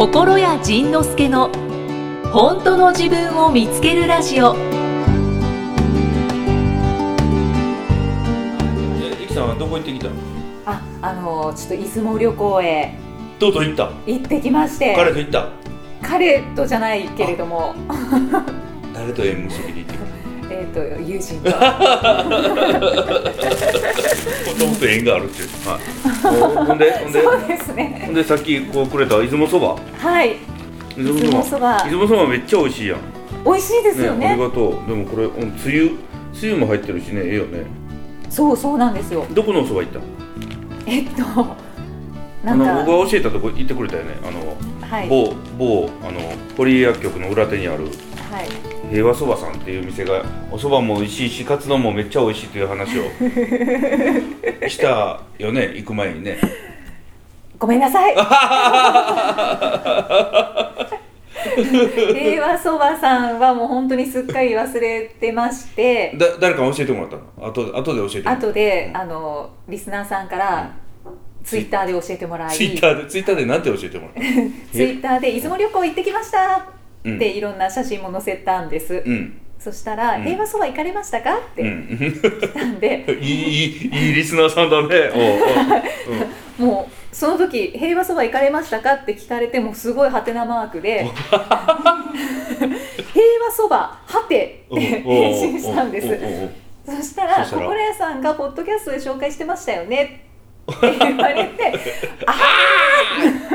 心谷仁之助の本当の自分を見つけるラジオ。え、い。きさんはどこ行ってきたの？あ、あのちょっと出雲旅行へ。どうと行った？行ってきまして。彼と行った？彼とじゃないけれども。誰と縁結びに行ってきたえっ、と友人と。もともと縁があるっていうはい。ほんでほんで？そうですね。ほんでさっきこうくれた出雲そば？はい。出出雲そば。出雲そばめっちゃ美味しいやん。美味しいですよね。ありがとう。でもこれうんつゆつゆも入ってるしねええよね。そうそうなんですよ。どこのおそば行ったえっとなあの僕が教えたとこ行ってくれたよね。あの、はい。某某あの堀江薬局の裏手にある。はい平和そばさんっていう店がおそばも美味しいしカツ丼もめっちゃ美味しいという話を したよね行く前にね。ごめんなさい。平和そばさんはもう本当にすっかり忘れてまして。だ誰か教えてもらったの？後で後で教えてもらった。後であのリスナーさんからツイッターで教えてもらい。ツイッターでツイッターでなんて教えてもらったツイッターで「出雲旅行行ってきました」うん。っていろんな写真も載せたんです、うん。そしたら、うん平和そば行かれましたか?」ってうん来たんで、いいいいいいリスナーさんだね。おうもうその時「平和そば行かれましたか?」って聞かれてもすごいハテナマークで「平和そばはて」って返信したんです。そしたら心屋さんがポッドキャストで紹介してましたよねって言われてあ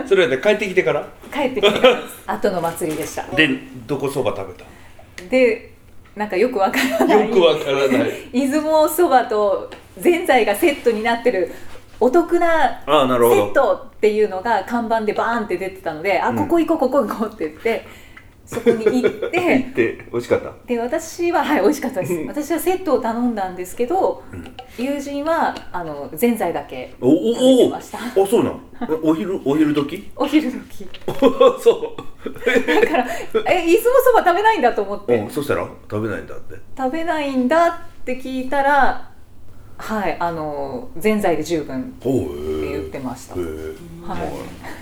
それで帰ってきてから？帰ってきて後の祭りでした。でどこそば食べた？でなんかよくわからない。よくわからない。出雲そばとぜんざいがセットになってるお得なセットっていうのが看板でバーンって出てたので、あうん。ここ行こうここ行こうって言ってそこに行っ 行ってて美味しかった？で私ははい美味しかったです。うん。私はセットを頼んだんですけど、友人はあのぜんざいだけおお食べておました。おそうなんえお昼お昼時？お昼時。そう。だからえ出雲そば食べないんだと思って。うんそしたら？食べないんだって。食べないんだって聞いたらはいあのぜんざいで十分って言ってました。へえはい。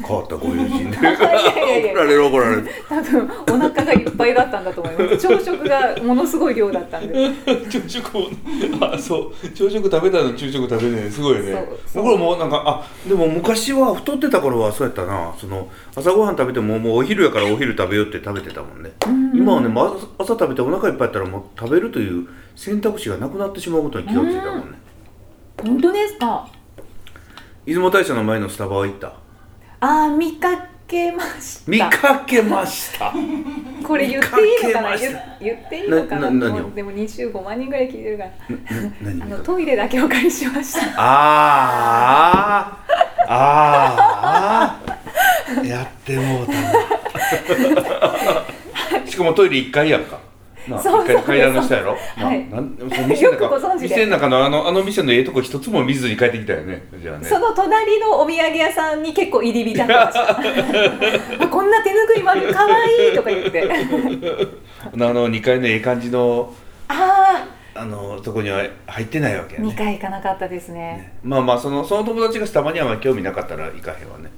変わったご友人で。怒られる怒られる。多分お腹がいっぱいだったんだと思います。朝食がものすごい量だったんで。朝食をあそう。朝食食べたの昼食食べねすごいね。僕らもなんかあでも昔は太ってた頃はそうやったな。その朝ごはん食べてももうお昼やからお昼食べようって食べてたもんね。今はね、まあ、朝食べてお腹いっぱいやったらもう食べるという選択肢がなくなってしまうことに気がついたもんね本当ですか？出雲大社の前のスタバは行った？あー見かけました。見かけました。これ言っていいのかな？言言っていいのかな？でも25万人ぐらい聞いてるから。何あのトイレだけお借りしました。あーあーあー。やってもうたな しかもトイレ1階やんか階階段の下やろ、なはい。なん店の よくご存知で。店の中のあのあの店のええとこ一つも見ずに帰ってきたよね。じゃあね。その隣のお土産屋さんに結構入り浸ってました。あこんな手ぬぐいもあるかわいいとか言って。あの2階のええ感じのああのとこには入ってないわけあ2やね。回行かなかったですね。ね。まあまあそのその友達がスタバには興味なかったら行かへんわね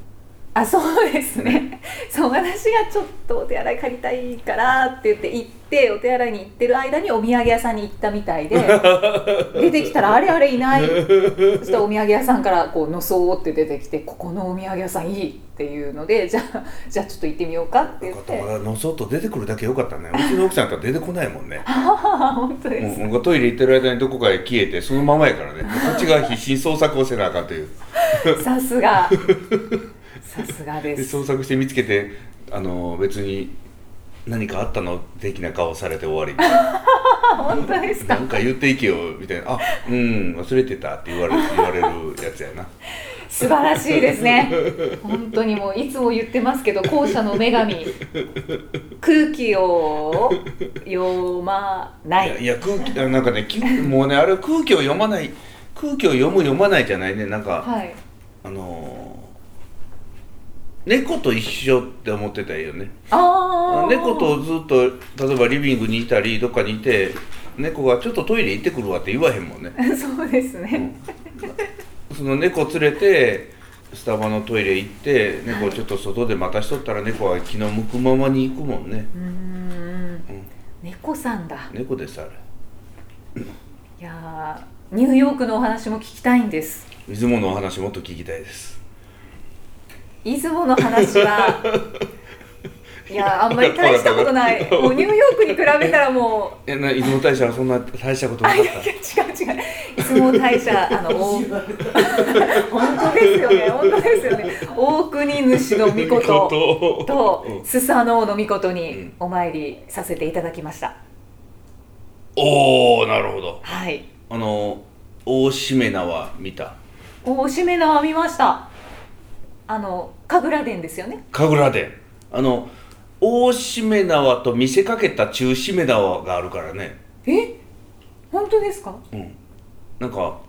あそうですね。そう私がちょっとお手洗い借りたいからって言って行ってお手洗いに行ってる間にお土産屋さんに行ったみたいで 出てきたらあれあれいない。そしたらお土産屋さんからこうのそうって出てきてここのお土産屋さんいいっていうのでじゃあじゃあちょっと行ってみようかって言って。のそっと出てくるだけよかったね。うちの奥さんから出てこないもんね。ああ本当です。もうトイレ行ってる間にどこかへ消えてそのままやからね。こっちが必死に捜索をせなあかんという。さすがさすがでです捜索して見つけてあの別に何かあったの的な顔されて終わり。あ 本当ですか？なんか言っていけよみたいな「あうん忘れてた」って言われ言われるやつやな。素晴らしいですね。本当にもういつも言ってますけど校舎の女神。空気を読まない。いや空気あなんかねきもうねあれ空気を読まない空気を読む読まないじゃないね。なんか、はい。あのー猫と一緒って思ってたよね。ああ猫とずっと例えばリビングにいたりどっかにいて猫がちょっとトイレ行ってくるわって言わへんもんね。そうですね。その猫連れてスタバのトイレ行って猫ちょっと外で待たしとったら猫は気の向くままに行くもんね。うーん。猫さんだ。猫ですあれ。いやーニューヨークのお話も聞きたいんです。出雲のお話もっと聞きたいです出雲の。話はいやあんまり大したことないもうニューヨークに比べたらもうえな出雲大社はそんな大したことなかっあい違う違う出雲大社あの。お本当ですよね本当ですよね大国主の。御事とスサノオの。御事にお参りさせていただきましたおおなるほどはいあの。大しめ縄見たおしめ縄見ましたあの神楽殿ですよね。神楽殿。あの大しめ縄と見せかけた中しめ縄があるからね。え？本当ですか？うん。なんか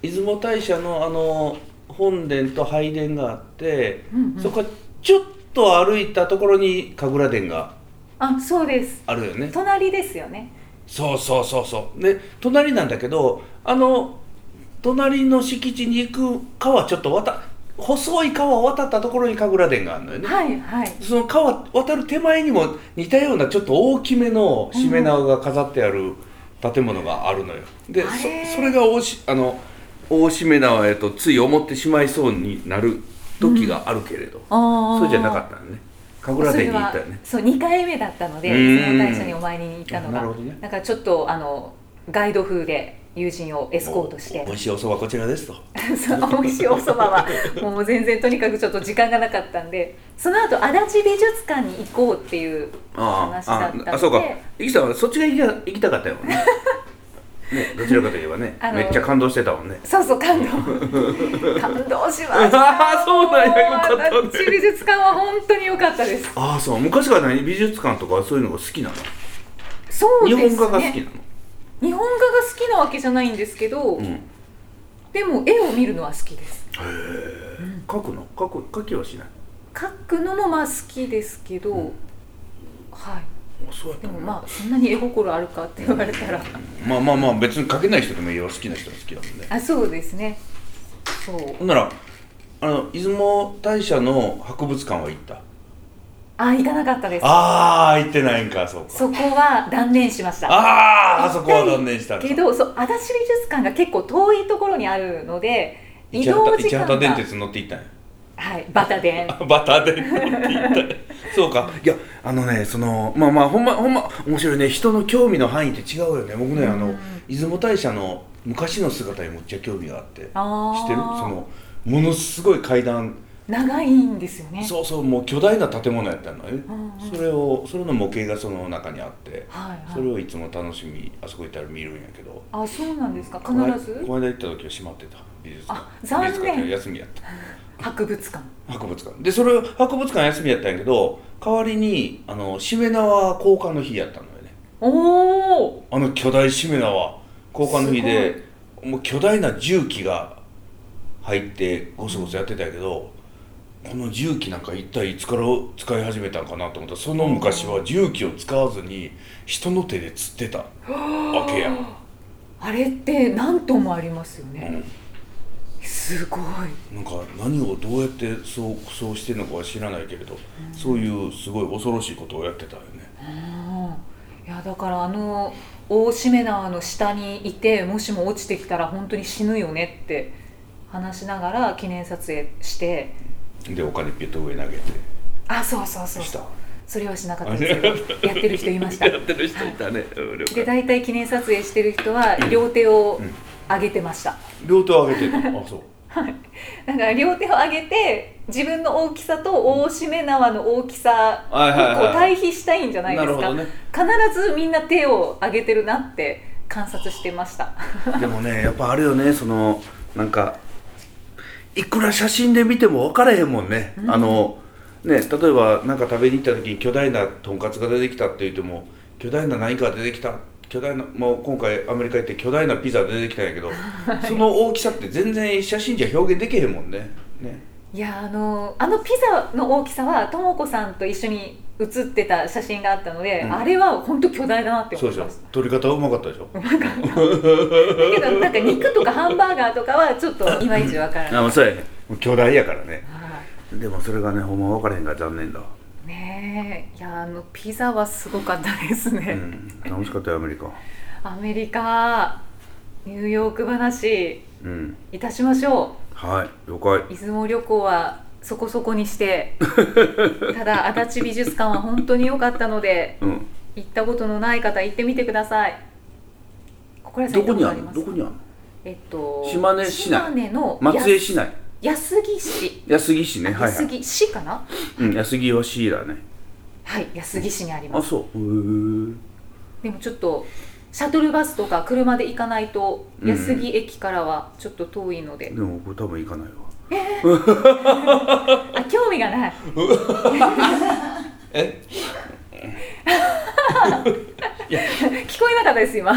出雲大社のあの本殿と拝殿があって、うんうん。そこちょっと歩いたところに神楽殿があそうです。あるよね。隣ですよね。そうそうそうそう。で隣なんだけどあの隣の敷地に行く川ちょっと渡細い川を渡ったところに神楽殿があるのよね、はいはい。その川渡る手前にも似たようなちょっと大きめのしめ縄が飾ってある建物があるのよ、でそあれ？それが大しあの大しめ縄へとつい思ってしまいそうになる時があるけれど、あそうじゃなかったのね。神楽殿に行ったよね。そう2回目だったのでうーん。出雲大社にお参りに行ったのが。なるほどね。だからちょっとあのガイド風で友人をエスコートして。お美味しいお蕎麦こちらですと。そう美味しいお蕎麦は もう全然とにかくちょっと時間がなかったんでその後足立美術館に行こうっていうあ話だったので。ああそうか。イキさんはそっちが行きた行きたかったよね。ねどちらかといえばね。めっちゃ感動してたもんね。そうそう感動。感動しました。あーそうなんやよかったね。美術館は本当に良かったです。ああそう。昔から何美術館とかそういうのが好きなの？そうですね。日本画が好きなの？日本画が好きなわけじゃないんですけど、うん。へでも絵を見るのは好きです。え描くの？描く描きはしない？描くのもまあ好きですけど、うん。はい。あそうやったのでもまあそんなに絵心あるかって言われたら。まあまあまあ別に描けない人でもいいよ。好きな人は好きだもんねあそうですね。そう。ほんならあの出雲大社の博物館は行った？あ行かなかったです。ああ行ってないんかそうか。そこは断念しました。あああそこは断念したけどそう足立美術館が結構遠いところにあるので移動時間が。鉄乗って行ったんや。はいバタ電。バターで乗って行った。そうか。いやあのねそのまあまあほんまほんま面白いね。人の興味の範囲って違うよね。僕ねあのうん。出雲大社の昔の姿にむっちゃ興味があって。知ってる？そのものすごい階段長いんですよね。そうそうもう巨大な建物やったのね、うんうん。それをそれの模型がその中にあって、はいはい。それをいつも楽しみあそこ行ったら見るんやけど。あそうなんですか？必ず？この間行った時は閉まってた。美術館。あ残念。休みやった。博物館。博物館。でそれ博物館休みやったんやけど代わりにあのしめ縄交換の日やったのよね。おおあの巨大しめ縄。交換の日でもう巨大な重機が入ってゴソゴソやってたんやけど、この重機なんか一体いつから使い始めたんかなと思ったらその昔は重機を使わずに人の手で釣ってた。わけや、あれって何トンもありますよね、うん、すごい。なんか何をどうやってそうそうしてるのかは知らないけれど、そういうすごい恐ろしいことをやってたよね。うん。いやだからあの大しめ縄の下にいてもしも落ちてきたら本当に死ぬよねって話しながら記念撮影してでお金ピュッと上投げて。あそうそうそう。そうそれはしなかったです。けどやってる人いました。やってる人いたね、で解。大体記念撮影してる人は両手をうん上げてました。両手を上げてるあそう。だから両手を上げて自分の大きさと大しめ縄の大きさをこうはいはい。はい対比したいんじゃないですか、必ずみんな手を上げてるなって観察してましたでもね。やっぱあるよねそのなんかいくら写真で見ても分からへんもんね、あのね例えばなんか食べに行った時に巨大なとんかつが出てきたって言っても巨大な何かが出てきた巨大なもう今回アメリカ行って巨大なピザ出てきたんやけど、その大きさって全然写真じゃ表現できへんもんね。ねいやあのあのピザの大きさはとも子さんと一緒に写ってた写真があったので、うん。あれは本当巨大だなって思いました取り方うまかったでしょ。だけどなんか肉とかハンバーガーとかはちょっといまいちわからない。あそうやね。もう巨大やからね。はでもそれがねほんま分からへんから残念だねえ。いやあのピザはすごかったですうね、ん。楽しかったよアメリカ。アメリカニューヨーク話うん。いたしましょはい了解。う出雲旅行はそこそこにして ただ足立美術館は本当に良かったのでうん。行ったことのない方行ってみてください。これさんどこにあるの？どこにあるの？えっと島根市内。島根の松江市内。安来市。安来市ね。はいは安い来市かな？うん安来は市だね。はい安来市にあります。あそう。でもちょっとシャトルバスとか車で行かないとうん。安来駅からはちょっと遠いので、でも僕多分行かないわ。あ興味がない。え？聞こえなかったです今。あ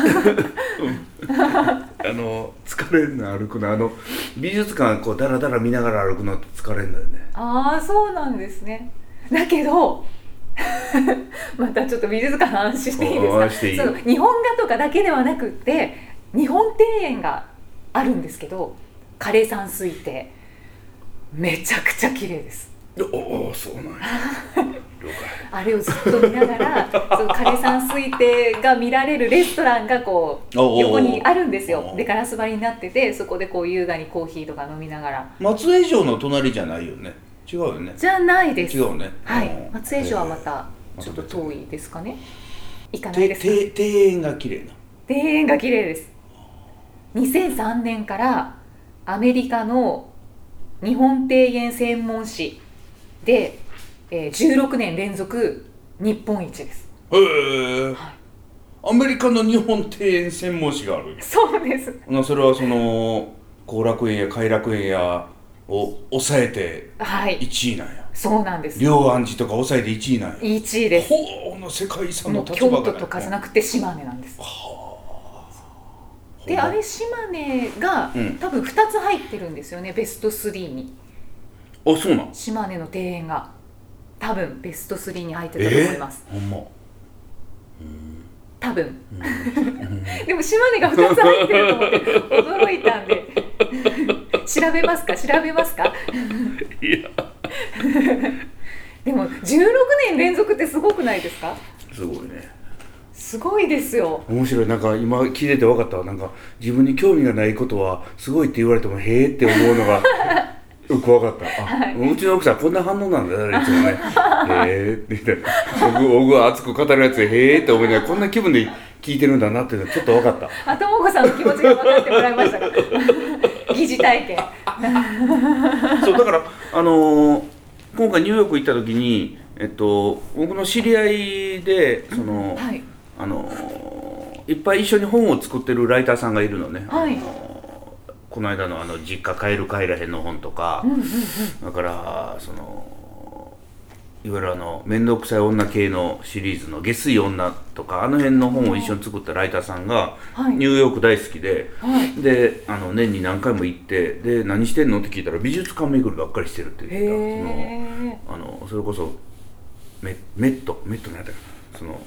の疲れるの歩くの。あの美術館こうダラダラ見ながら歩くのって疲れるのよね。ああそうなんですね。だけど またちょっと美術館の話していいですか？その日本画とかだけではなくって日本庭園があるんですけど枯山水庭。めちゃくちゃ綺麗です。おおそうなんや。あれをずっと見ながら その枯山水庭が見られるレストランがこう横にあるんですよ。でガラス張りになっててそこでこう優雅にコーヒーとか飲みながら。松江城の隣じゃないよね違うよね。じゃないです。違うね。はい。うん。松江城はまたちょっと遠いですかね。行かないです庭園が綺麗な。庭園が綺麗です。2003年からアメリカの日本庭園専門誌で、えー、16年連続日本一です。へえアメリカの日本庭園専門誌がある。そうです。なそれはその後楽園や偕楽園やを抑えてはい。1位なんや。そうなんです。龍安寺とか抑えて1位なんや。1位です。ほうの世界遺産の立場が都とかじゃなくて島根なんです。であれ島根が、うん。多分2つ入ってるんですよねベスト3に。あそうなん？島根の庭園が。多分ベスト3に入ってたと思います、ほんま。多分。でも島根が2つ入ってると思って驚いたんで調べますか？調べますか？いや。でも16年連続ってすごくないですか？すごいね。すごいですよ。面白い。なんか今聞いてて分かった。わなんか自分に興味がないことはすごいって言われてもへえって思うのが よく分かった。あ、うちの奥さんこんな反応なんだよいつもね。へえみたいな僕僕は熱く語るやつでへえって思いながらこんな気分で聞いてるんだなっていうのちょっと分かった。あともこさんの気持ちが分かってもらいました。か疑似体験。そうだからあのー今回ニューヨーク行った時にえっと僕の知り合いでその、はい。あのーいっぱい一緒に本を作ってるライターさんがいるのね、はいあのーこの間のあの「実家帰る帰らへん」の本とか、うんうんうん。だからそのいわゆるあの面倒くさい女系のシリーズの「下水女」とかあの辺の本を一緒に作ったライターさんがはい。ニューヨーク大好きで、はい。であの年に何回も行ってで何してんのって聞いたら美術館巡りばっかりしてるって言ってた。そのあのそれこそメメットメットなんやったかなその、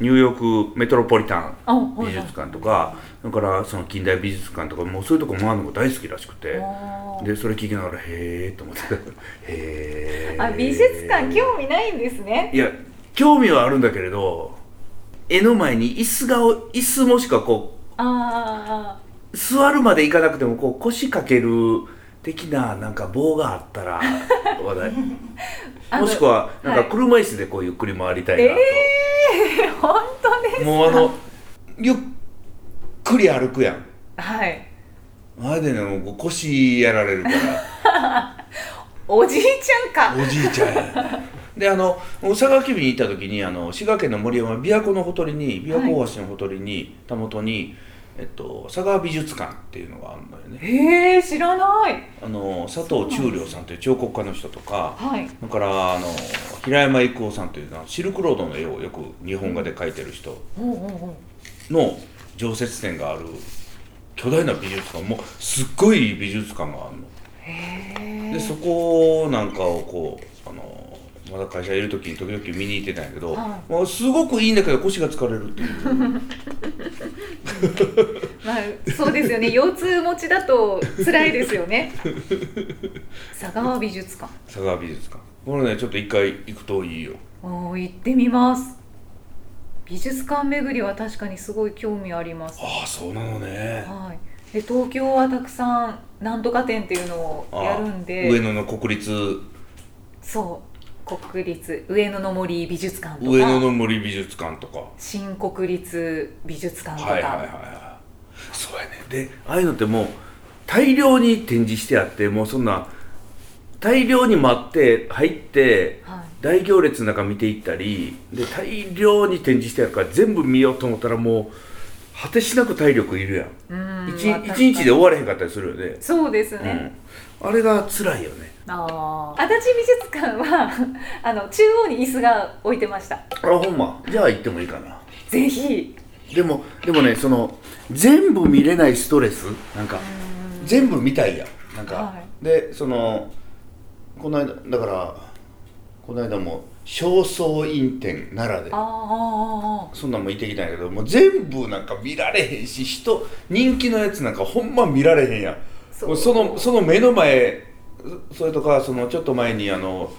ニューヨークメトロポリタン美術館とか、だからその近代美術館とかもうそういうとこ回るのが大好きらしくてでそれ聞きながらへえと思って。へえあ美術館興味ないんですね。いや興味はあるんだけれど絵の前に椅子が椅子もしくはこあう座るまで行かなくてもこう腰掛ける的ななんか棒があったら 話題。もしくはなんはい。か車椅子でこうゆっくり回りたいなと、えー、本当ですもうあのゆっくり歩くやん。はい。あれでねもう腰やられるから。おじいちゃんか。おじいちゃんや。であの佐賀急便に行った時にあの滋賀県の森山琵琶湖のほとりに琵琶湖大橋のほとりに、たもとに、えっと、佐賀美術館っていうのがあるのよね。へえ知らない。あの佐藤忠良さんという彫刻家の人とかはい。だからあの平山郁夫さんというのはシルクロードの絵をよく日本画で描いてる人の常設展がある巨大な美術館。もうすっごい美術館があるの。うへえ。でそこなんかをこうあのまだ会社いる時に時々見に行ってたんやけど、はもうすごくいいんだけど腰が疲れるっていう まあそうですよね。腰痛持ちだと辛いですよね。佐川美術館。佐川美術館。これねちょっと一回行くといいよ。おー行ってみます。美術館巡りは確かにすごい興味あります。ああそうなのね。はい。で東京はたくさんなんとか展っていうのをやるんで。上野の国立。そう国立上野の森美術館とか。上野の森美術館とか。新国立美術館とか、はいはいはいはい。そうやね。でああいうのってもう大量に展示してあってもうそんな大量に待って入ってはい。大行列の中見ていったりで大量に展示してあるから全部見ようと思ったらもう果てしなく体力いるやん。うん一まあ確かに。一日で終われへんかったりするよね、そうですね、うん、あれが辛いよねああ足立美術館はあの中央に椅子が置いてました。あほんま？じゃあ行ってもいいかな。ぜひ。でもでもねその全部見れないストレス？なんか全部見たいやん。なんか、はでそのこの間だからこの間も正倉院展奈良で。あああそんなんも行ってきたんやけどもう全部なんか見られへんし人人気のやつなんかほんま見られへんやん。そう。もうそのその目の前そそれとかそのちょっと前にあの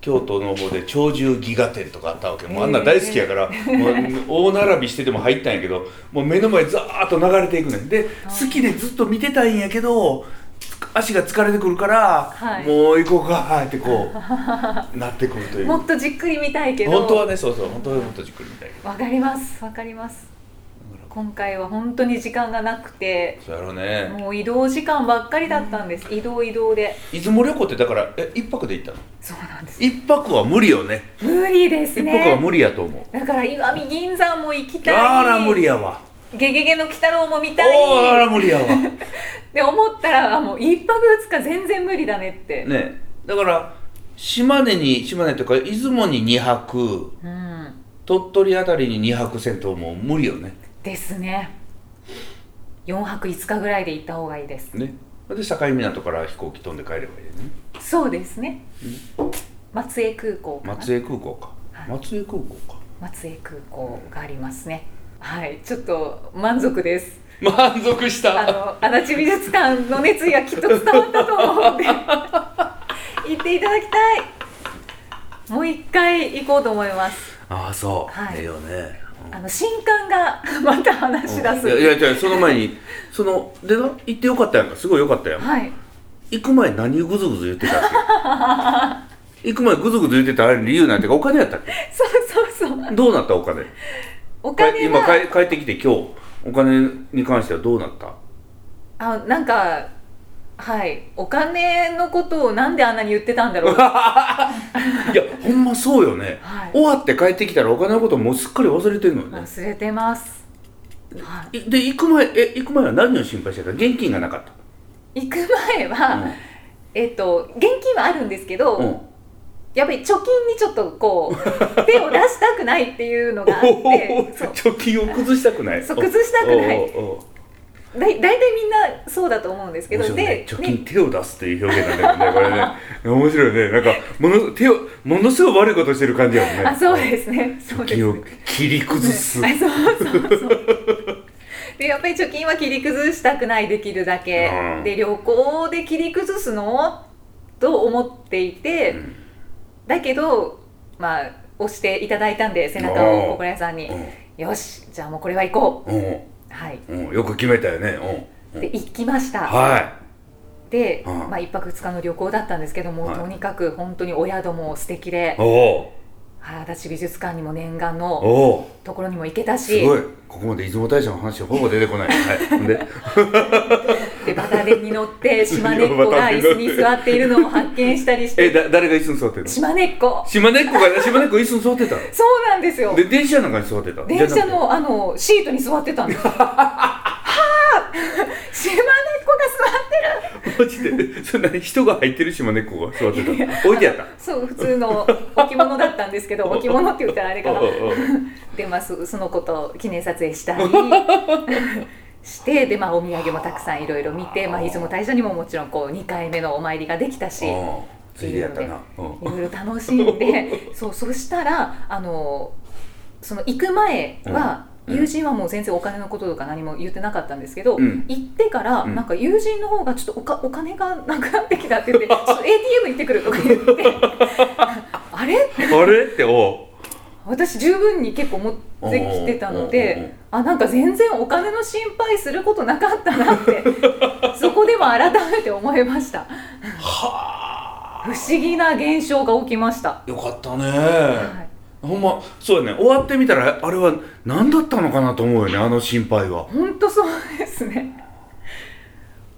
京都の方で鳥獣戯画展とかあったわけ。もうあんな大好きやから、もう 大並びしてても入ったんやけどもう目の前ザーッと流れていくねん。で好きでずっと見てたんやけど足が疲れてくるから、はい。もう行こうかってこう なってくるという。もっとじっくり見たいけど。本当はねそうそう本当はもっとじっくり見たいけど。わかりますわかります今回は本当に時間がなくてそうやろうね。もう移動時間ばっかりだったんです、移動移動で。出雲旅行ってだからえ一泊で行ったの？そうなんです。一泊は無理よね。無理です一泊はね無理やと思う。だから石見銀山も行きたい。あら無理やわ。ゲゲゲの鬼太郎も見たおーあらい無理やわ。で思ったらあもう一泊二日全然無理だねって、ね。だから島根に島根というか出雲に2泊。うん。鳥取あたりに2泊せんともう無理よねですね。4泊5日ぐらいで行った方がいいです。ね。で境港から飛行機飛んで帰ればいいよね。そうですね。松江空港松江空港か。はい。松江空港か。松江空港がありますね。はい。ちょっと満足です。満足しあの足立美術館の熱意がきっと伝わったと思うんで。行っていただきたい。もう一回行こうと思います。ああそう、はい。ええよねあの新刊が また話し出す、いやいやじゃあその前にそのでな行ってよかったやんか。すごいよかったやん。はい。行く前何グズグズ言ってたっけ？行く前グズグズ言ってたあれ理由なんてかお金やったっけ？そうそうそう。どうなったお金？お金今帰ってきて今日お金に関してはどうなった？あなんかはい。お金のことをなんであんなに言ってたんだろう。いやほんまそうよね、はい。終わって帰ってきたらお金のこともうすっかり忘れてるのよね。忘れてます、はい。で行く前え行く前は何を心配してた？現金がなかった。行く前は、えっと現金はあるんですけど、うん、うんやっぱり貯金にちょっとこう 手を出したくないっていうのがあって貯金を崩したくない。そう崩したくないだい大体みんなそうだと思うんですけど、で、貯金ね手を出すっていう表現なんだよねこれね。面白いね。なんかもの手をものすごい悪いことしてる感じやもんね。あそうですね。そうを切り崩す。あそうそうそうでやっぱり貯金は切り崩したくないできるだけ、うん。で旅行で切り崩すの？と思っていて、うん。だけどまあ押していただいたんで背中を心屋さんに。よしじゃあもうこれは行こう。んうん。うはい。うんよく決めたよね。うんうん。で行きました。はで、うん。まあ、1泊2日の旅行だったんですけども、はい。とにかく本当にお宿も素敵でい、おはい、足立美術館にも念願おのおところにも行けたし。すごい。ここまで出雲大社の話ほぼ出てこない。はい。で で バタデに乗って。島根っこが椅子に座っているのを発見したりしえてだ誰が椅子に座ってるの？島根っこ。島根っ子が島根っ子椅子に座ってたの？そうなんですよ。で電車なんかに座ってた？電車のあのシートに座ってたんですはあ島根っこが座ってる。マジで？それ何？人が入ってる島根っ子が座ってた？置いてやった？そう普通の置物だったんですけど 置物って言ったらあれかな。でまあそその子と記念撮影したりしてでまあお土産もたくさんいろいろ見て、まあ、出雲大社にももちろんこう2回目のお参りができたしついでやったな。うん。いろいろ楽しんで そうそしたらあのその行く前は、うん。友人はもう全然お金のこととか何も言ってなかったんですけど、うん。行ってから、うん。なんか友人の方がちょっとおかお金がなくなってきたって言ってちょっと ATM 行ってくるとか言って あれ？あれ？っておう。私十分に結構持ってきてたのであなんか全然お金の心配することなかったなって そこでも改めて思いました。は不思議な現象が起きました、あよかったね、はい。ほんまそうやね。終わってみたらあれは何だったのかなと思うよねあの心配は。本当そうですね。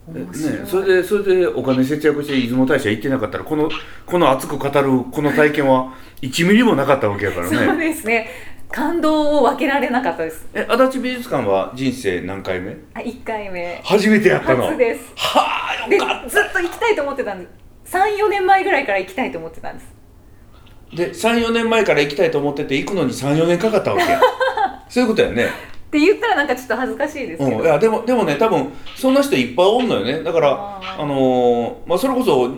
ね、それでそれでお金節約して出雲大社行ってなかったらこのこの熱く語るこの体験は1ミリもなかったわけやからそうねですね感動を分けられなかったです。え足立美術館は人生何回目？あ1回目。初めてやったの？初です。はあでよかっずっと行きたいと思ってたんです。34年前ぐらいから行きたいと思ってたんです。たで34年前から行きたいと思ってて行くのに34年かかったわけや。そういうことやね。って言ったらなんかちょっと恥ずかしいですけど、うん、いやでもでもね多分そんな人いっぱいおんのよね。だからあのーまあそれこそ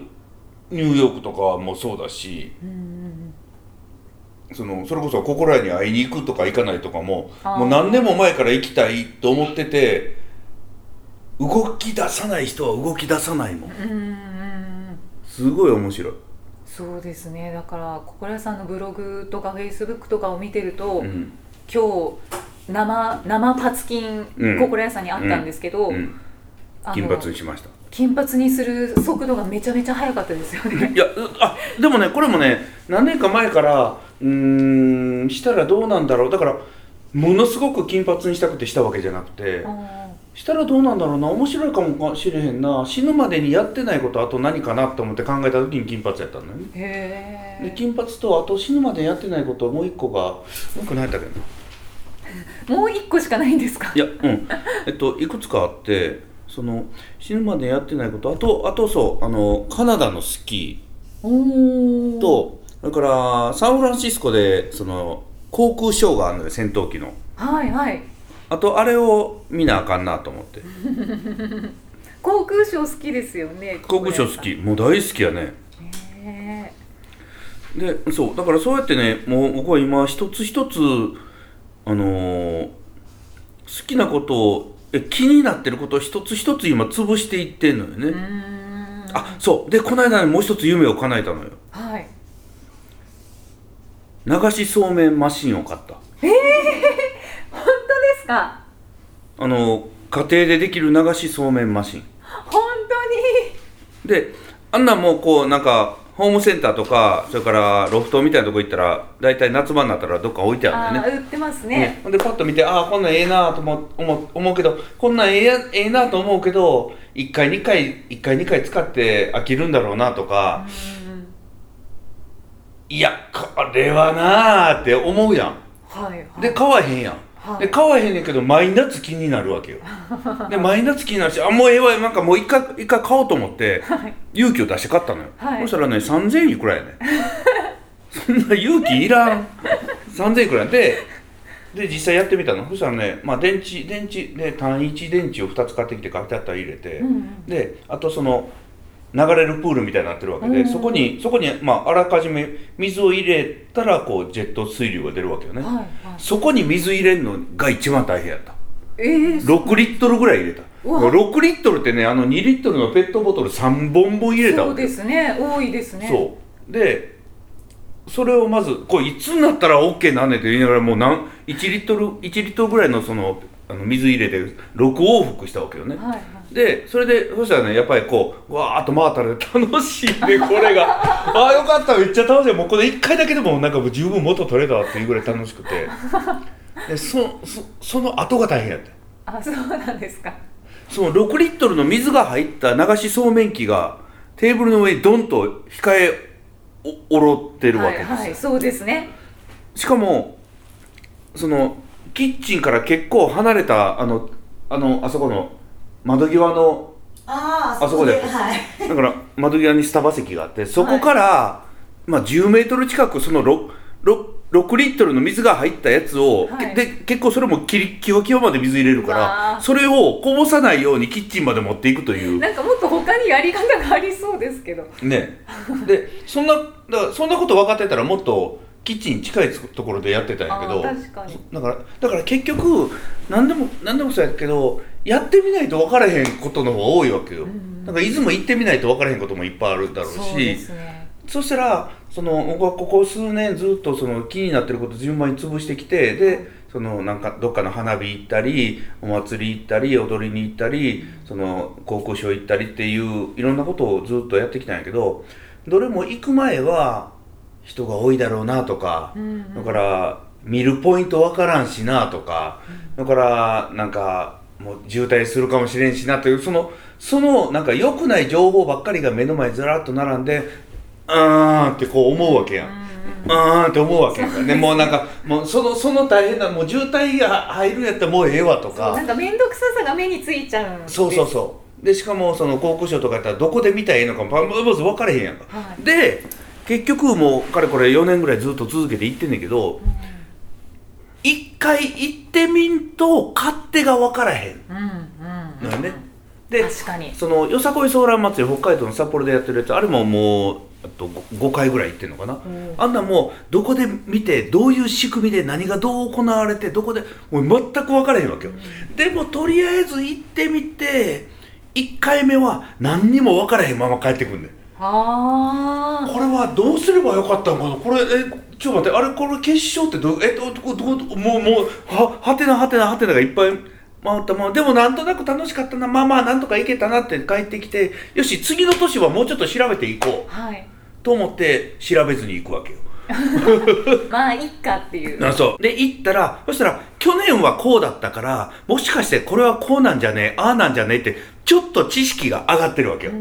ニューヨークとかもそうだし。うんうんそのそれこそ心屋に会いに行くとか行かないとかももう何年も前から行きたいと思ってて動き出さない人は動き出さないもん。すごい面白い、そうですね。だから心屋さんのブログとかフェイスブックとかを見てると、うん。今日生生パツキンうん。心屋さんにあったんですけど、うん、金髪にしました金髪にする速度がめちゃめちゃ速かったですよね。いやうあでもねこれもね何年か前からうーんしたらどうなんだろう。だからものすごく金髪にしたくてしたわけじゃなくてあしたらどうなんだろうな面白いかもしれへんな。死ぬまでにやってないことあと何かなと思って考えた時に金髪やったのよね。ーへえで金髪とあと死ぬまでやってないこともう一個がもう一個何やったっけな？もう一個しかないんですか？いやうん。えっといくつかあってその死ぬまでやってないこと。あとあとそうあのカナダのスキおー。ーとそれからサンフランシスコでその航空ショーがあるのよ戦闘機の。はいはい。あとあれを見なあかんなと思って。航空ショー好きですよね 航空ショー好き。もう大好きやね。へでそうだからそうやってねもう僕は今一つ一つあのー好きなことをえ気になってることを一つ一つ今潰していってんのよね、あそう。でこの間ねもう一つ夢を叶えたのよ。はい。流しそうめんマシンを買った。本当ですか？あの家庭でできる流しそうめんマシン。本当に。であんなんもうこうなんかホームセンターとかそれからロフトみたいなとこ行ったら大体夏場になったらどっか置いてあるんだよね。売ってますね。ね、ほんでパッと見てああこんなんええなと思う思う思うけどこんなんええやええなと思うけど1回2回1回2回使って飽きるんだろうなとか、うんいやこれはなーって思うやん。はいはい。で買わへんやん、はいで買わへんねんけど毎夏気になるわけよ。で毎夏気になるしあもうええわなんかもう一回一回買おうと思って勇気を出して買ったのよ、はい。そしたらね3000円いくらやねそんな勇気いらん。3000円いくらやでで実際やってみたの。そしたらね、まあ、電池電池で単一電池を2つ買ってきてカチャッと入れて、うんうん。であとその流れるプールみたいになってるわけで、うん。そこにそこに、まあ、あらかじめ水を入れたらこうジェット水流が出るわけよね、はいはい。そこに水入れるのが一番大変やった。えー、6リットルぐらい入れた。うわ。6リットルってねあの2リットルのペットボトル3本分入れたそうわけですね。多いですね。そう。でそれをまずこれいつになったら OK なんねんって言いながらもう何1リットル1リットルぐらいのそのあの水入れて6往復したわけよね、はいはいでそれでそしたらねやっぱりこうわーっと回ったら楽しいねこれが。ああよかっためっちゃ楽しい。もうこれ1回だけでもなんかもう十分元取れたわっていうぐらい楽しくて。でそそその後が大変やったあそうなんですか。その6リットルの水が入った流しそうめん機がテーブルの上にドンと控えおおろってるわけですよ、はいはいそうですね。しかもそのキッチンから結構離れたあのあのあそこの窓際のああそこで。はい。だから窓際にスタバ席があってそこから、まあ、10メートル近くその 6, 6 6リットルの水が入ったやつを、はい。で結構それもキリキワキワまで水入れるからそれをこぼさないようにキッチンまで持っていくという。なんかもっと他にやり方がありそうですけど。ね。でそんなだそんなこと分かってたらもっとキッチンに近いところでやってたんやけど。だからだから結局何でも何でもそうやけどやってみないと分からへんことの方が多いわけよ、うんだから出雲行ってみないと分からへんこともいっぱいあるだろうし。そうですねそしたらその僕はここ数年ずっとその気になってること順番に潰してきてでそのなんかどっかの花火行ったりお祭り行ったり踊りに行ったりその航空ショー行ったりっていういろんなことをずっとやってきたんやけどどれも行く前は人が多いだろうなとか、うんうん。だから見るポイントわからんしなとか、だからなんかもう渋滞するかもしれんしなというそのそのなんか良くない情報ばっかりが目の前にずらっと並んでうーんってこう思うわけやん。うーんって思うわけやんか。ねもうなんかもうそのその大変なもう渋滞が入るんやったらもうええわとそうかなんか面倒くささが目についちゃうんですそうそうそう。でしかもその航空ショーとかやったらどこで見たらええのかもままず分からへんやんか、はい。で結局もうかれこれ4年ぐらいずっと続けて行ってんねんけど一回行ってみんと勝手が分からへん。うんうんのよね、で確かに。そのよさこいソーラン祭り北海道の札幌でやってるやつあれももうあと 5, 回ぐらい行ってんのかな、ん。あんなもうどこで見てどういう仕組みで何がどう行われてどこでもう全く分からへんわけよ、でもとりあえず行ってみて1回目は何にも分からへんまま帰ってくんねん。あこれはどうすればよかったのかな。これえちょっと待ってあれこれ決勝ってどうえどどどどもうもうははてなはてなはてながいっぱい回ったまあでもなんとなく楽しかったな。まあまあなんとかいけたなって帰ってきてよし次の年はもうちょっと調べていこう。あはい。と思って調べずに行くわけよ。まあいっかっていう。あそう。で行ったらそしたら去年はこうだったからもしかしてこれはこうなんじゃねえああなんじゃねえってちょっと知識が上がってるわけよ、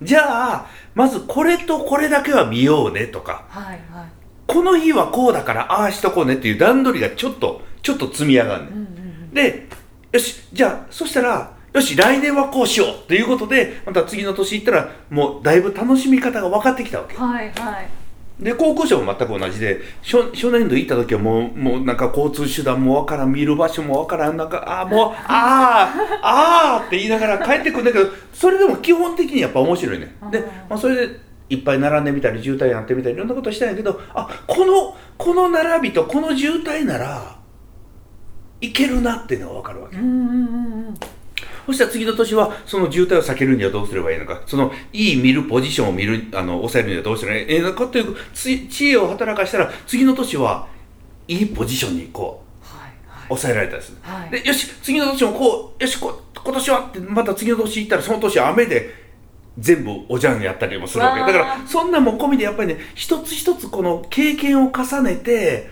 じゃあまずこれとこれだけは見ようねとか。はいはいこの日はこうだからああしとこうねっていう段取りがちょっとちょっと積み上がるね、うんうんでよしじゃあそしたらよし来年はこうしようっていうことでまた次の年行ったらもうだいぶ楽しみ方が分かってきたわけ。はいはい。で航空ショーも全く同じで初初年度行った時はもうもうなんか交通手段もわからん見る場所もわからんなんかああもうああああって言いながら帰ってくるんだけどそれでも基本的にやっぱ面白いね。で、まあ、それでいっぱい並んでみたり渋滞やってみたりいろんなことしたんやけどあこのこの並びとこの渋滞ならいけるなっていうのが分かるわけ。うんうんうんうん。そしたら次の年はその渋滞を避けるにはどうすればいいのか。そのいい見るポジションを見るあの抑えるにはどうすればいいのか。というつ知恵を働かしたら次の年はいいポジションにこうはいはい。抑えられたんです、はい。でよし次の年もこうよしこ今年はってまた次の年行ったらその年は雨で全部おじゃんやったりもするわけ。だからそんなんも込みでやっぱりね一つ一つこの経験を重ねて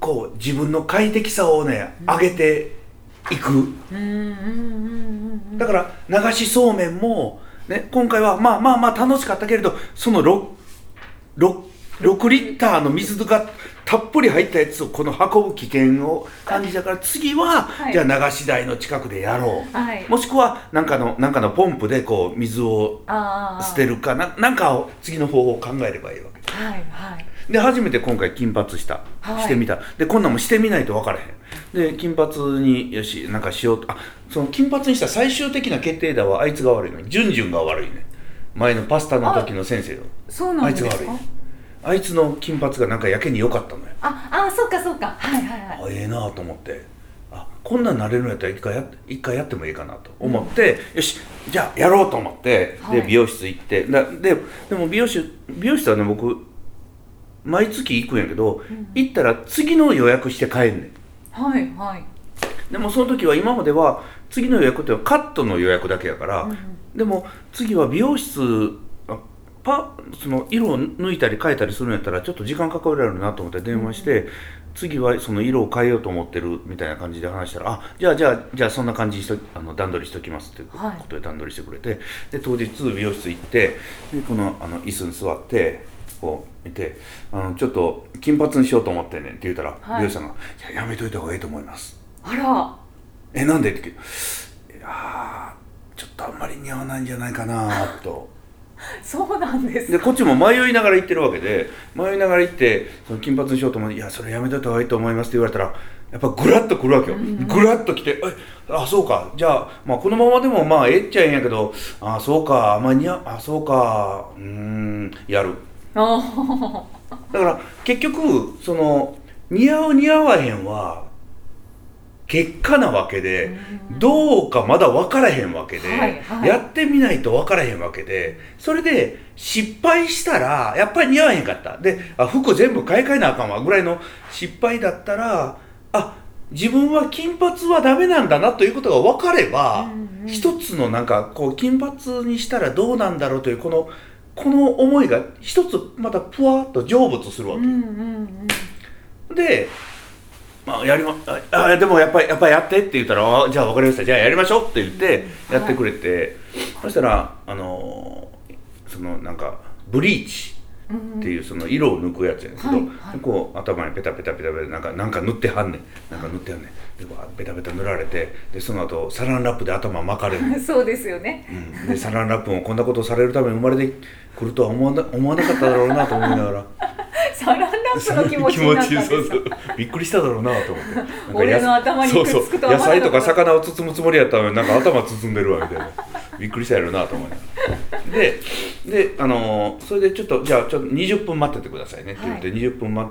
こう自分の快適さをね上げていく、だから流しそうめんも、ね、今回はまあまあまあ楽しかったけれどその 6, 6, 6リッターの水がたっぷり入ったやつをこの運ぶ危険を感じたから次は、はい。じゃあ流し台の近くでやろう、はい。もしくはなんかのなんかのポンプでこう水を捨てるかななんかを次の方法を考えればいいわけ。はいはい。で初めて今回金髪した、はい。してみた。でこんなんもしてみないと分からへん。で金髪によしなんかしようと。あその金髪にした最終的な決定打はあいつが悪いのジュンジュンが悪いね。前のパスタの時の先生よ。そうなんですか？あいつが悪いあいつの金髪がなんかやけに良かったのよ。ああそうかそうか。はいはいはい。あええなと思って。あこんなんなれるんやったら一回やって一回やってもいいかなと思って、よしじゃあやろうと思ってはい。で美容室行って。だででも美容室美容室はね僕毎月行くんやけど、行ったら次の予約して帰んねん。はいはい。でもその時は今までは次の予約ってはカットの予約だけやから、でも次は美容室あパその色を抜いたり変えたりするんやったらちょっと時間かかるやろうなと思って電話して、次はその色を変えようと思ってるみたいな感じで話したら「あじゃあじゃあじゃあそんな感じにしとあの段取りしときます」っていうはい。ことで段取りしてくれて、で当日美容室行ってでこのあの椅子に座ってこう見てあの「ちょっと金髪にしようと思ってんねん」って言ったら、はい。美容師さんが「いややめといた方がいいと思います」あら。えなんでって聞いていやーちょっとあんまり似合わないんじゃないかなとそうなんですでこっちも迷いながら行ってるわけで迷いながら行ってその金髪にしようと思って「いやそれやめといた方がいいと思います」って言われたらやっぱグラッとくるわけよ、グラッと来て「えあそうか。じゃあ、まあ、このままでもまあええっちゃええんやけどあそうか。あんまり似合あそうか。うーんやる」あ だから結局その似合う似合わへんは結果なわけでどうかまだ分からへんわけで、はいはい。やってみないと分からへんわけでそれで失敗したらやっぱり似合わへんかった。であ服全部買い替えなあかんわぐらいの失敗だったらあ自分は金髪はダメなんだなということが分かれば、うんうん。一つのなんかこう金髪にしたらどうなんだろうというこのこの思いが一つまたぷわっと成仏するわけ。うんうんうん。で、まあ、やりまああでもやっぱりやっぱりやってって言ったらあじゃあ分かりました。じゃあやりましょうって言ってやってくれて、そしたらあのーそのなんかブリーチうんっていうその色を抜くやつやねんけど、はいはい。こう頭にペタペタペタペタなんかなんか塗ってはんねん。なんか塗ってはんねん。でペタペタ塗られてでその後サランラップで頭巻かれる、そうですよね。うん、でサランラップもこんなことをされるために生まれてくるとは思わな思わなかっただろうなと思いながら。の気持ちになったんですかそうそう。びっくりしただろうなと思って。俺の頭にくっつくとはそうそう。野菜とか魚を包むつもりやったのになんか頭包んでるわみたいな。びっくりしたやろうなと思いながらでであのーそれでちょっとじゃあちょっと20分待っててくださいねって言って、は20分待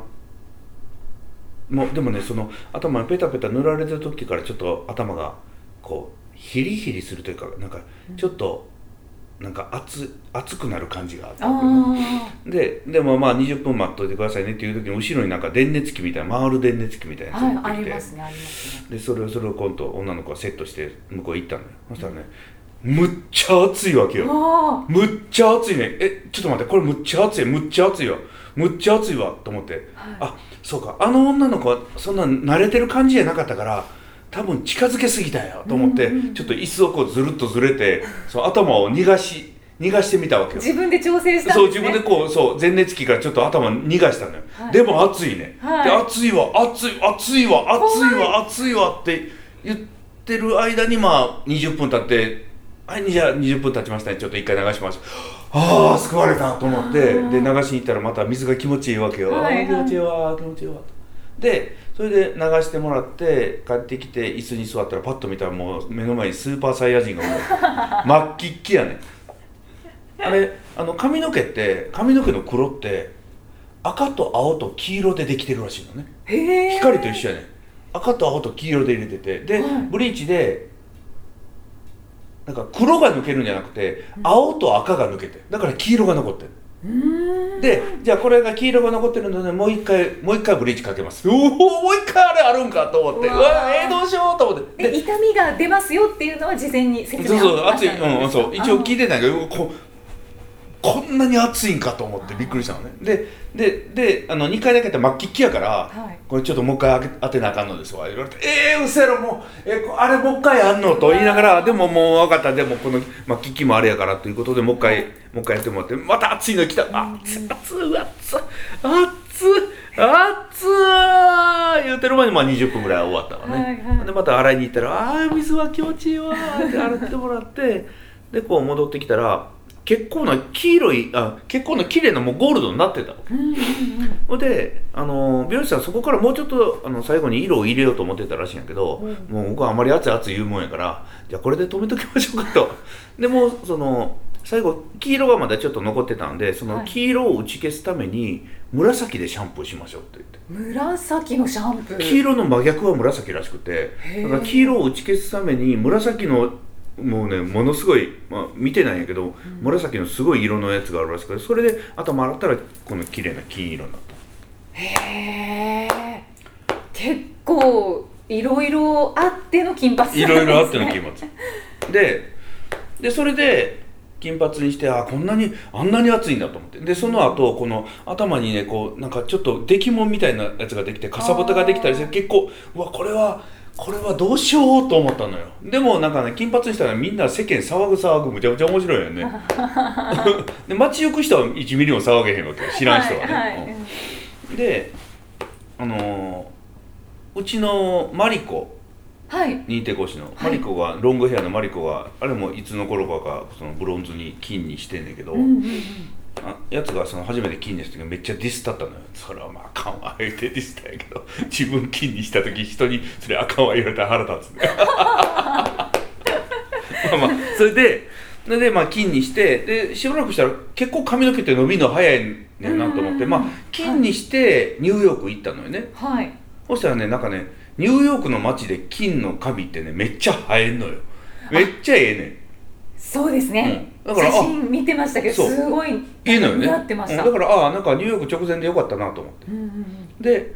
もうでもねその頭にペタペタ塗られてる時からちょっと頭がこうヒリヒリするというかなんかちょっとなんか熱熱くなる感じがあったででもまあ20分待っといてくださいねっていう時に後ろになんか電熱器みたいな回る電熱器みたいなあやつが持ってきて、はいねね。でそれをそれを今度女の子がセットして向こう行ったのよそしたらねむっちゃ熱いわけよ。あむっちゃ熱いね。えちょっと待ってこれむっちゃ熱いむっちゃ熱いわ。むっちゃ熱いわと思って、あそうか。あの女の子はそんな慣れてる感じじゃなかったから多分近づけすぎたよと思って、ちょっと椅子をこうずるっとずれてその頭を逃がし逃がしてみたわけよ。自分で調整したそう自分でこうそう前熱器からちょっと頭逃がしたのよ、はい。でも熱いね、はい。で熱いわ熱い熱いわ熱い怖わ熱いわって言ってる間にまあ20分経ってはいじゃあ20分経ちましたね。ちょっと一回流しましょう。ああ救われたと思って。で流しに行ったらまた水が気持ちいいわけよ、はい。気持ちいいわ気持ちいいわでそれで流してもらって帰ってきて椅子に座ったらパッと見たらもう目の前にスーパーサイヤ人がおる。真っ黄っきやねあれあの髪の毛って髪の毛の黒って赤と青と黄色でできてるらしいのね。光と一緒やね赤と青と黄色で入れてて。で、はい。ブリーチでなんか黒が抜けるんじゃなくて青と赤が抜けて。だから黄色が残ってるでじゃあこれが黄色が残ってるのでもう一回もう一回ブリーチかけます。おおもう一回あれあるんかと思って。ううわえー、どうしようと思って。で痛みが出ますよっていうのは事前に説明そうそうあ熱い。うんそう。一応聞いててたんやけどここんなに熱いんかと思ってびっくりしたのね。ででであの2回だけやったら真っ黄っきやから、はい。これちょっともう一回当てなあかんのですわ。言われて「えー、うせろもう、えこあれもう一回やんの?」と言いながら「でももう分かった。でもこの真っ黄っきもあれやから」ということでもう一回もう一回やってもらってまた熱いの来た「あ熱い熱い熱い熱い熱い」言うてる前にまあ20分ぐらい終わったのね、はいはい。でまた洗いに行ったら「ああ水は気持ちいいわ」って洗ってもらってでこう戻ってきたら結構な黄色いあ結構な綺麗なもうゴールドになってた。のうんうんうん。ほんであの美容師さんそこからもうちょっとあの最後に色を入れようと思ってたらしいんやけど、うん。もう僕はあまり熱い熱い言うもんやからじゃあこれで止めときましょうかと。でもうその最後黄色がまだちょっと残ってたんでそのはい。黄色を打ち消すために紫でシャンプーしましょうって言って。紫のシャンプー。黄色の真逆は紫らしくてだから黄色を打ち消すために紫のもうねものすごい、まあ、見てないんやけど、紫のすごい色のやつがあるらしくてそれで頭洗ったらこの綺麗な金色になった。へえ結構いろいろあっての金髪なんですね。いろいろあっての金髪。ででそれで金髪にしてあこんなにあんなに熱いんだと思って。でその後この頭にねこうなんかちょっと出来もんみたいなやつができてかさぶたができたりして結構うわこれはこれはどうしようと思ったのよ。でもなんかね金髪にしたらみんな世間騒ぐ騒ぐむちゃむちゃ面白いよね。で街行く人は1ミリも騒げへんわけよ。知らん人はね、はいはい。うん。であのーうちのマリコはい。認定講師の、はい。マリコがロングヘアのマリコがあれもいつの頃かがそのブロンズに金にしてんねんけど、うんうんうん。あやつがその初めて金にした時めっちゃディスったったのよ。それはまああかんわ言ってディスったんやけど 自分金にした時人にそれあかんわ言われたら腹立つね。まあまあそれでそれでまあ金にしてでしばらくしたら結構髪の毛って伸びるの早いねんなと思ってうんまあ金にしてニューヨーク行ったのよね、はい。そしたらねなんかねニューヨークの街で金の髪ってねめっちゃ生えんのよ。めっちゃええねん。そうですね、うんだから写真見てましたけどすごいいいのよね。似合ってました、うんだからああなんかニューヨーク直前でよかったなと思って。うんうんうん。で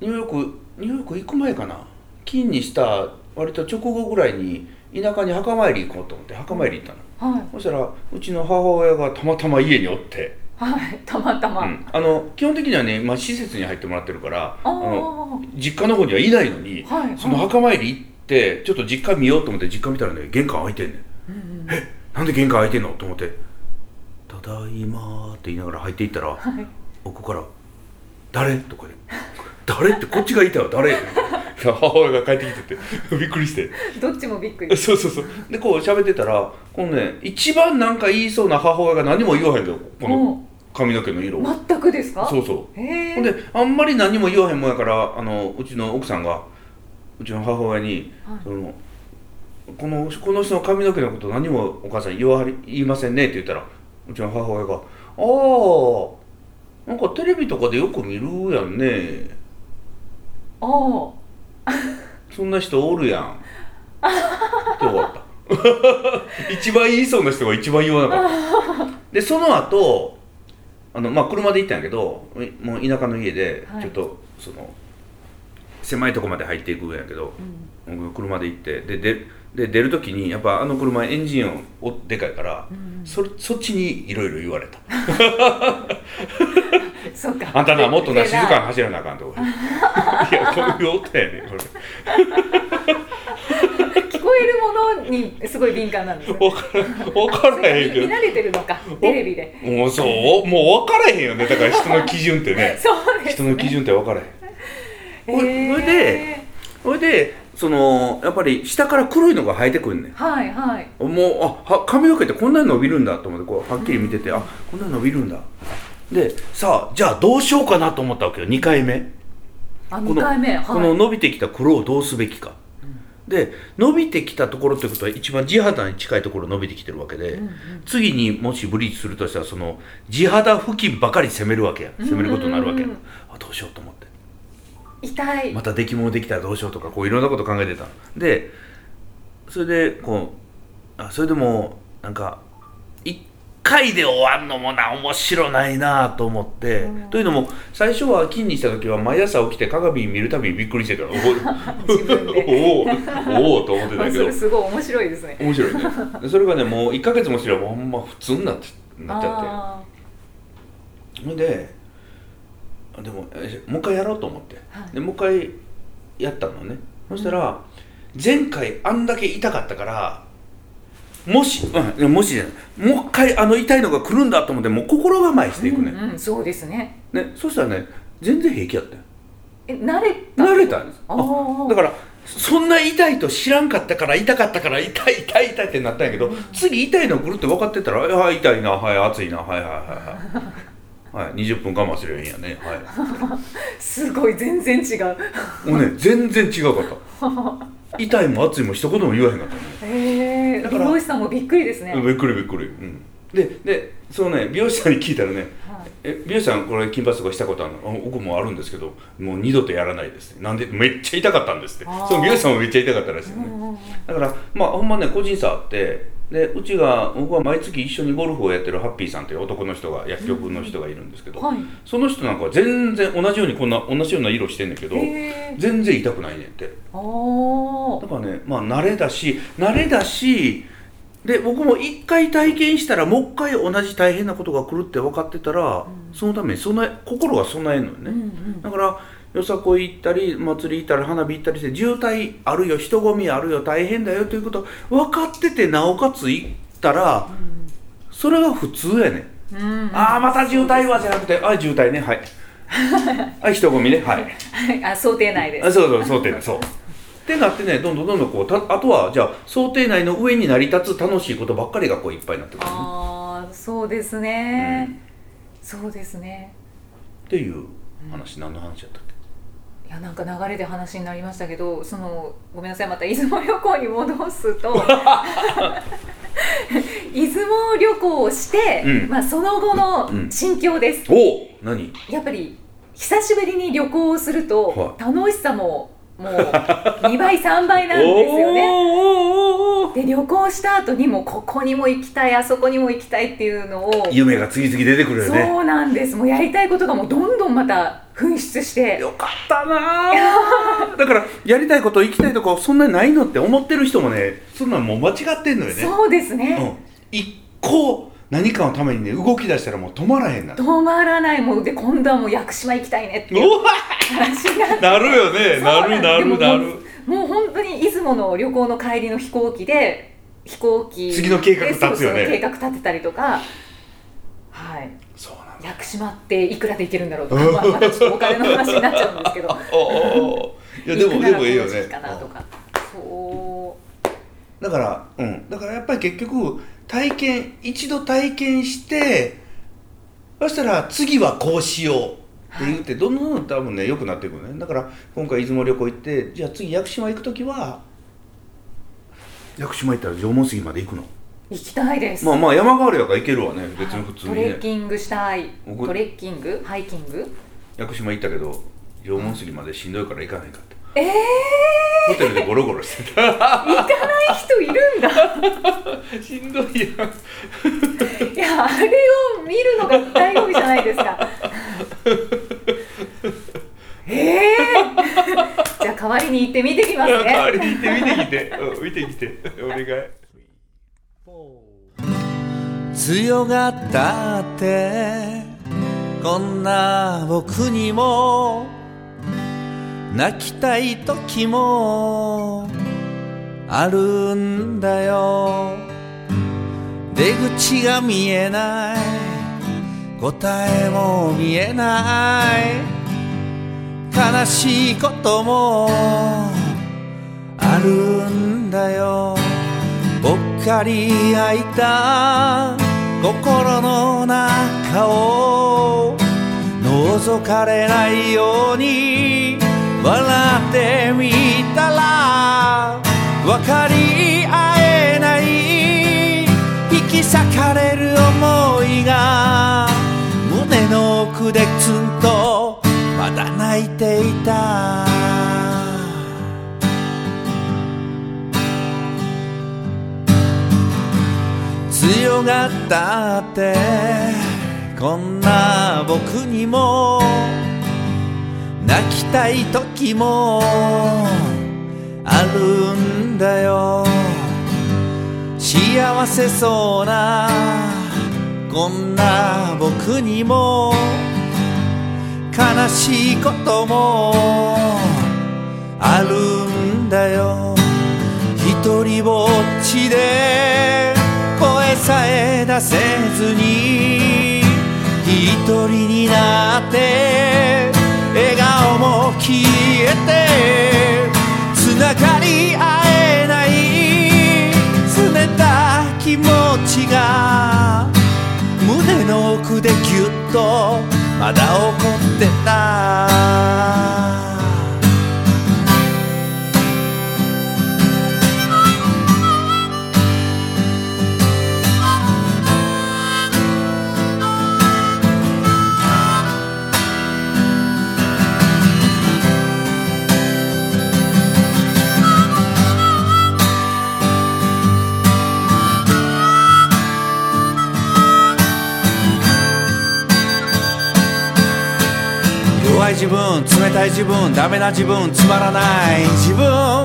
ニューヨークニューヨーク行く前かな。金にした割と直後ぐらいに田舎に墓参り行こうと思って墓参り行ったの、はい。そしたらうちの母親がたまたま家におって、はい。たまたま、うん。あの基本的にはね、まあ、施設に入ってもらってるからあの実家の方にはいないのに、はい。はい。その墓参り行ってちょっと実家見ようと思って実家見たらね玄関開いてんねん。うんうんなんで玄関開いてんの？と思って「ただいま」って言いながら入っていったらはい。奥から「誰?」とかで「誰?」ってこっちがいたよ誰?」母親が帰ってきててびっくりして。どっちもびっくり。そうそうそう。でこう喋ってたらこのね一番なんか言いそうな母親が何も言わへんだよ。この髪の毛の色。を全くですか？そうそう。ほんであんまり何も言わへんもんやからあのうちの奥さんがうちの母親に、はい。そのこのこの人の髪の毛のこと何もお母さん言わはり言いませんねって言ったらうちの母親が「ああなんかテレビとかでよく見るやんね。ああ そんな人おるやん」って終わった。一番言いそうな人が一番言わなかった。でその後あのまあ車で行ったんやけどもう田舎の家ではい。ちょっとその、狭いとこまで入っていくんやけどうん。僕車で行ってででで出る時にやっぱあの車エンジン音おでかいから、うんそそっちにいろいろ言われた。そうか。あんたなもっとなで静かに走らなあかんと いやこういう音やねんこ 聞こえるものにすごい敏感なんですよれ分からん分からへんけど。見慣れてるのかテレビで。もうそうもう分からへんよね。だから人の基準ってね。そうです人の基準って分からへん。ほいへー。ほいでそれでそのやっぱり下から黒いのが生えてくるねん。はいはい。もうあは髪の毛ってこんなに伸びるんだと思ってこうはっきり見てて、あこんなに伸びるんだ。でさあじゃあどうしようかなと思ったわけよ2回目。あこの2回目はい。この伸びてきた黒をどうすべきか、で伸びてきたところということは一番地肌に近いところ伸びてきてるわけで、うんうん。次にもしブリーチするとしたらその地肌付近ばかり攻めるわけや。攻めることになるわけや。うんうんあどうしようと思って痛い。また出来物できたらどうしようとかこういろんなこと考えてたでそれでこうあそれでもなんか1回で終わんのもな面白ないなと思って、うん。というのも最初は金にした時は毎朝起きて鏡見るたびにびっくりしてたの。自分で。おおおおと思ってたけど。すごい面白いですね。面白いね。でそれがねもう1ヶ月もすればほんま普通になってなっちゃって。あほんであでもえもう一回やろうと思って、はい。でもう一回やったのね。そしたら前回あんだけ痛かったからもし、うんもしじゃない。もう一回あの痛いのが来るんだと思ってもう心構えしていくね,、うんうん、そうですね。ねそしたらね全然平気やったよえ慣れた？慣れたんです。あー。だからそんな痛いと知らんかったから痛かったから痛い痛い痛いってなったんやけど、次痛いの来るって分かってたら「はい痛いなはい熱いなはいはいはいはい」はい、20分我慢すればいいんやね。はい。すごい全然違う。もうね全然違うかった。痛いも熱いも一言も言わへんかったね。へえ美だから容師さんもびっくりですね、びっくりびっくり、うん、ででそのね美容師さんに聞いたらねはい「え美容師さんこれ金髪とかしたことあるの？あ僕もあるんですけどもう二度とやらないです」なんでめっちゃ痛かったんですって。その美容師さんもめっちゃ痛かったらしいね、うんうんうん。だからまあほんまね個人差あってでうちが僕は毎月一緒にゴルフをやってるハッピーさんっていう男の人が薬局の人がいるんですけど、はい。その人なんかは全然同じようにこんな同じような色してんだけど全然痛くないねんってだからねまあ慣れだし慣れだしで僕も一回体験したらもう一回同じ大変なことが来るって分かってたら、そのために備え心が備えるのよね、うんうん。だからよさこい行ったり祭り行ったり花火行ったりして渋滞あるよ人混みあるよ大変だよということ分かっててなおかつ行ったらそれが普通やねん、うん。うんああまた渋滞はじゃなくてあ渋滞ねはい。はい人混みねはい。は いあ想定内です。あそうそうそうってそう。っってなってねどんどんどんどんこうたあとはじゃあ想定内の上に成り立つ楽しいことばっかりがこういっぱいになってくる、ね、ああそうですね、そうですね。っていう話、何の話やったっけ？いやなんか流れで話になりましたけどそのごめんなさいまた出雲旅行に戻すと 出雲旅行をして、うん。まあ、その後の心境です、おお何？やっぱり久しぶりに旅行をするとは楽しさももう2倍3倍なんですよね。で旅行した後にもここにも行きたいあそこにも行きたいっていうのを夢が次々出てくるよね。そうなんです。もうやりたいことがもうどんどんまた噴出して。よかったなー。だからやりたいこと行きたいとこそんなにないのって思ってる人もねそんなんもう間違ってんのよね。そうですね、うん、一個何かのためにね動き出したらもう止まらへんな止まらない。もうで今度はもう屋久島行きたいねっていう話になってなるよね。なるなるなる。でももう本当に出雲の旅行の帰りの飛行機で飛行機次の計画立つよね。計画立てたりとか。はい。そうなんだ。屋久島っていくらで行けるんだろうとか、まあ、またちょっとお金の話になっちゃうんですけど。おおおいやでもでもいいよね。そうだからうん。だからやっぱり結局体験一度体験してそしたら次はこうしようって言ってどんどんどんどん多分ね良くなっていくね。だから今回出雲旅行行ってじゃあ次屋久島行く時は屋久島行ったら縄文杉まで行くの？行きたいです、まあまあ山があるやから行けるわね。別に普通トにね。レッキングしたい。僕トレッキング？ハイキング？屋久島行ったけど縄文杉までしんどいから行かないかってええホテルでゴロゴロしてた。ー、行かない人いるんだ。しんどいやん。いやあれを見るのが醍醐味じゃないですか。え えー、じゃあ代わりに行って見てきます 代わねりに行って見てきて、うん、見てきて。お願い。強がったってこんな僕にも泣きたい時もあるんだよ。出口が見えない。答えも見えない。悲しいこともあるんだよ。ぽっかり開いた心の中を覗かれないように笑ってみたら分かり合えない引き裂かれる思いが胸の奥でツンとまだ泣いていた。強がったってこんな僕にも泣きたい時もあるんだよ。幸せそうなこんな僕にも悲しいこともあるんだよ。一人ぼっちで声さえ出せずに一人になって消えてつながり合えない冷た気持ちが胸の奥でぎゅっとまだ怒ってた自分冷たい自分ダメな自分つまらない。自分。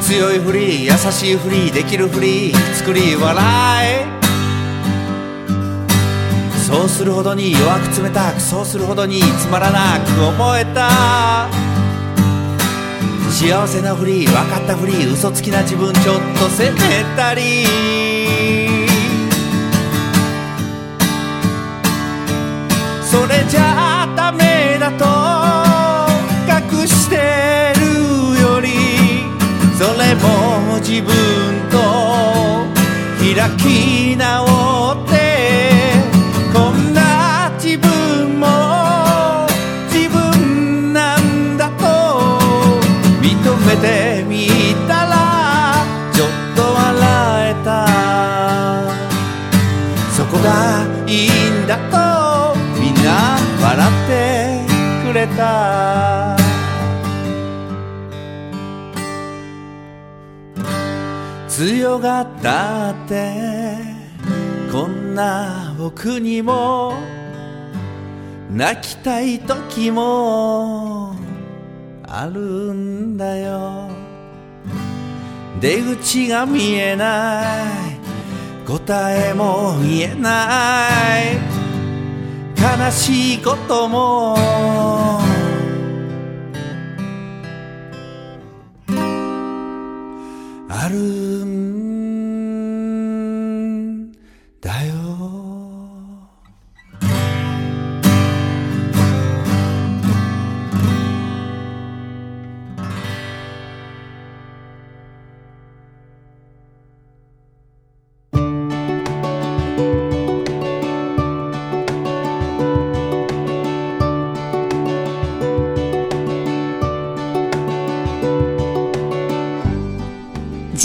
強いふり優しいふりできるふり作り笑い。そうするほどに弱く冷たくそうするほどにつまらなく思えた。幸せなふり分かったふり嘘つきな自分ちょっと責めたり。それじゃダメだと隠してるよりそれも自分と開き直ってた。強がったってこんな僕にも泣きたい時もあるんだよ。出口が見えない。答えも言えない。悲しいこともある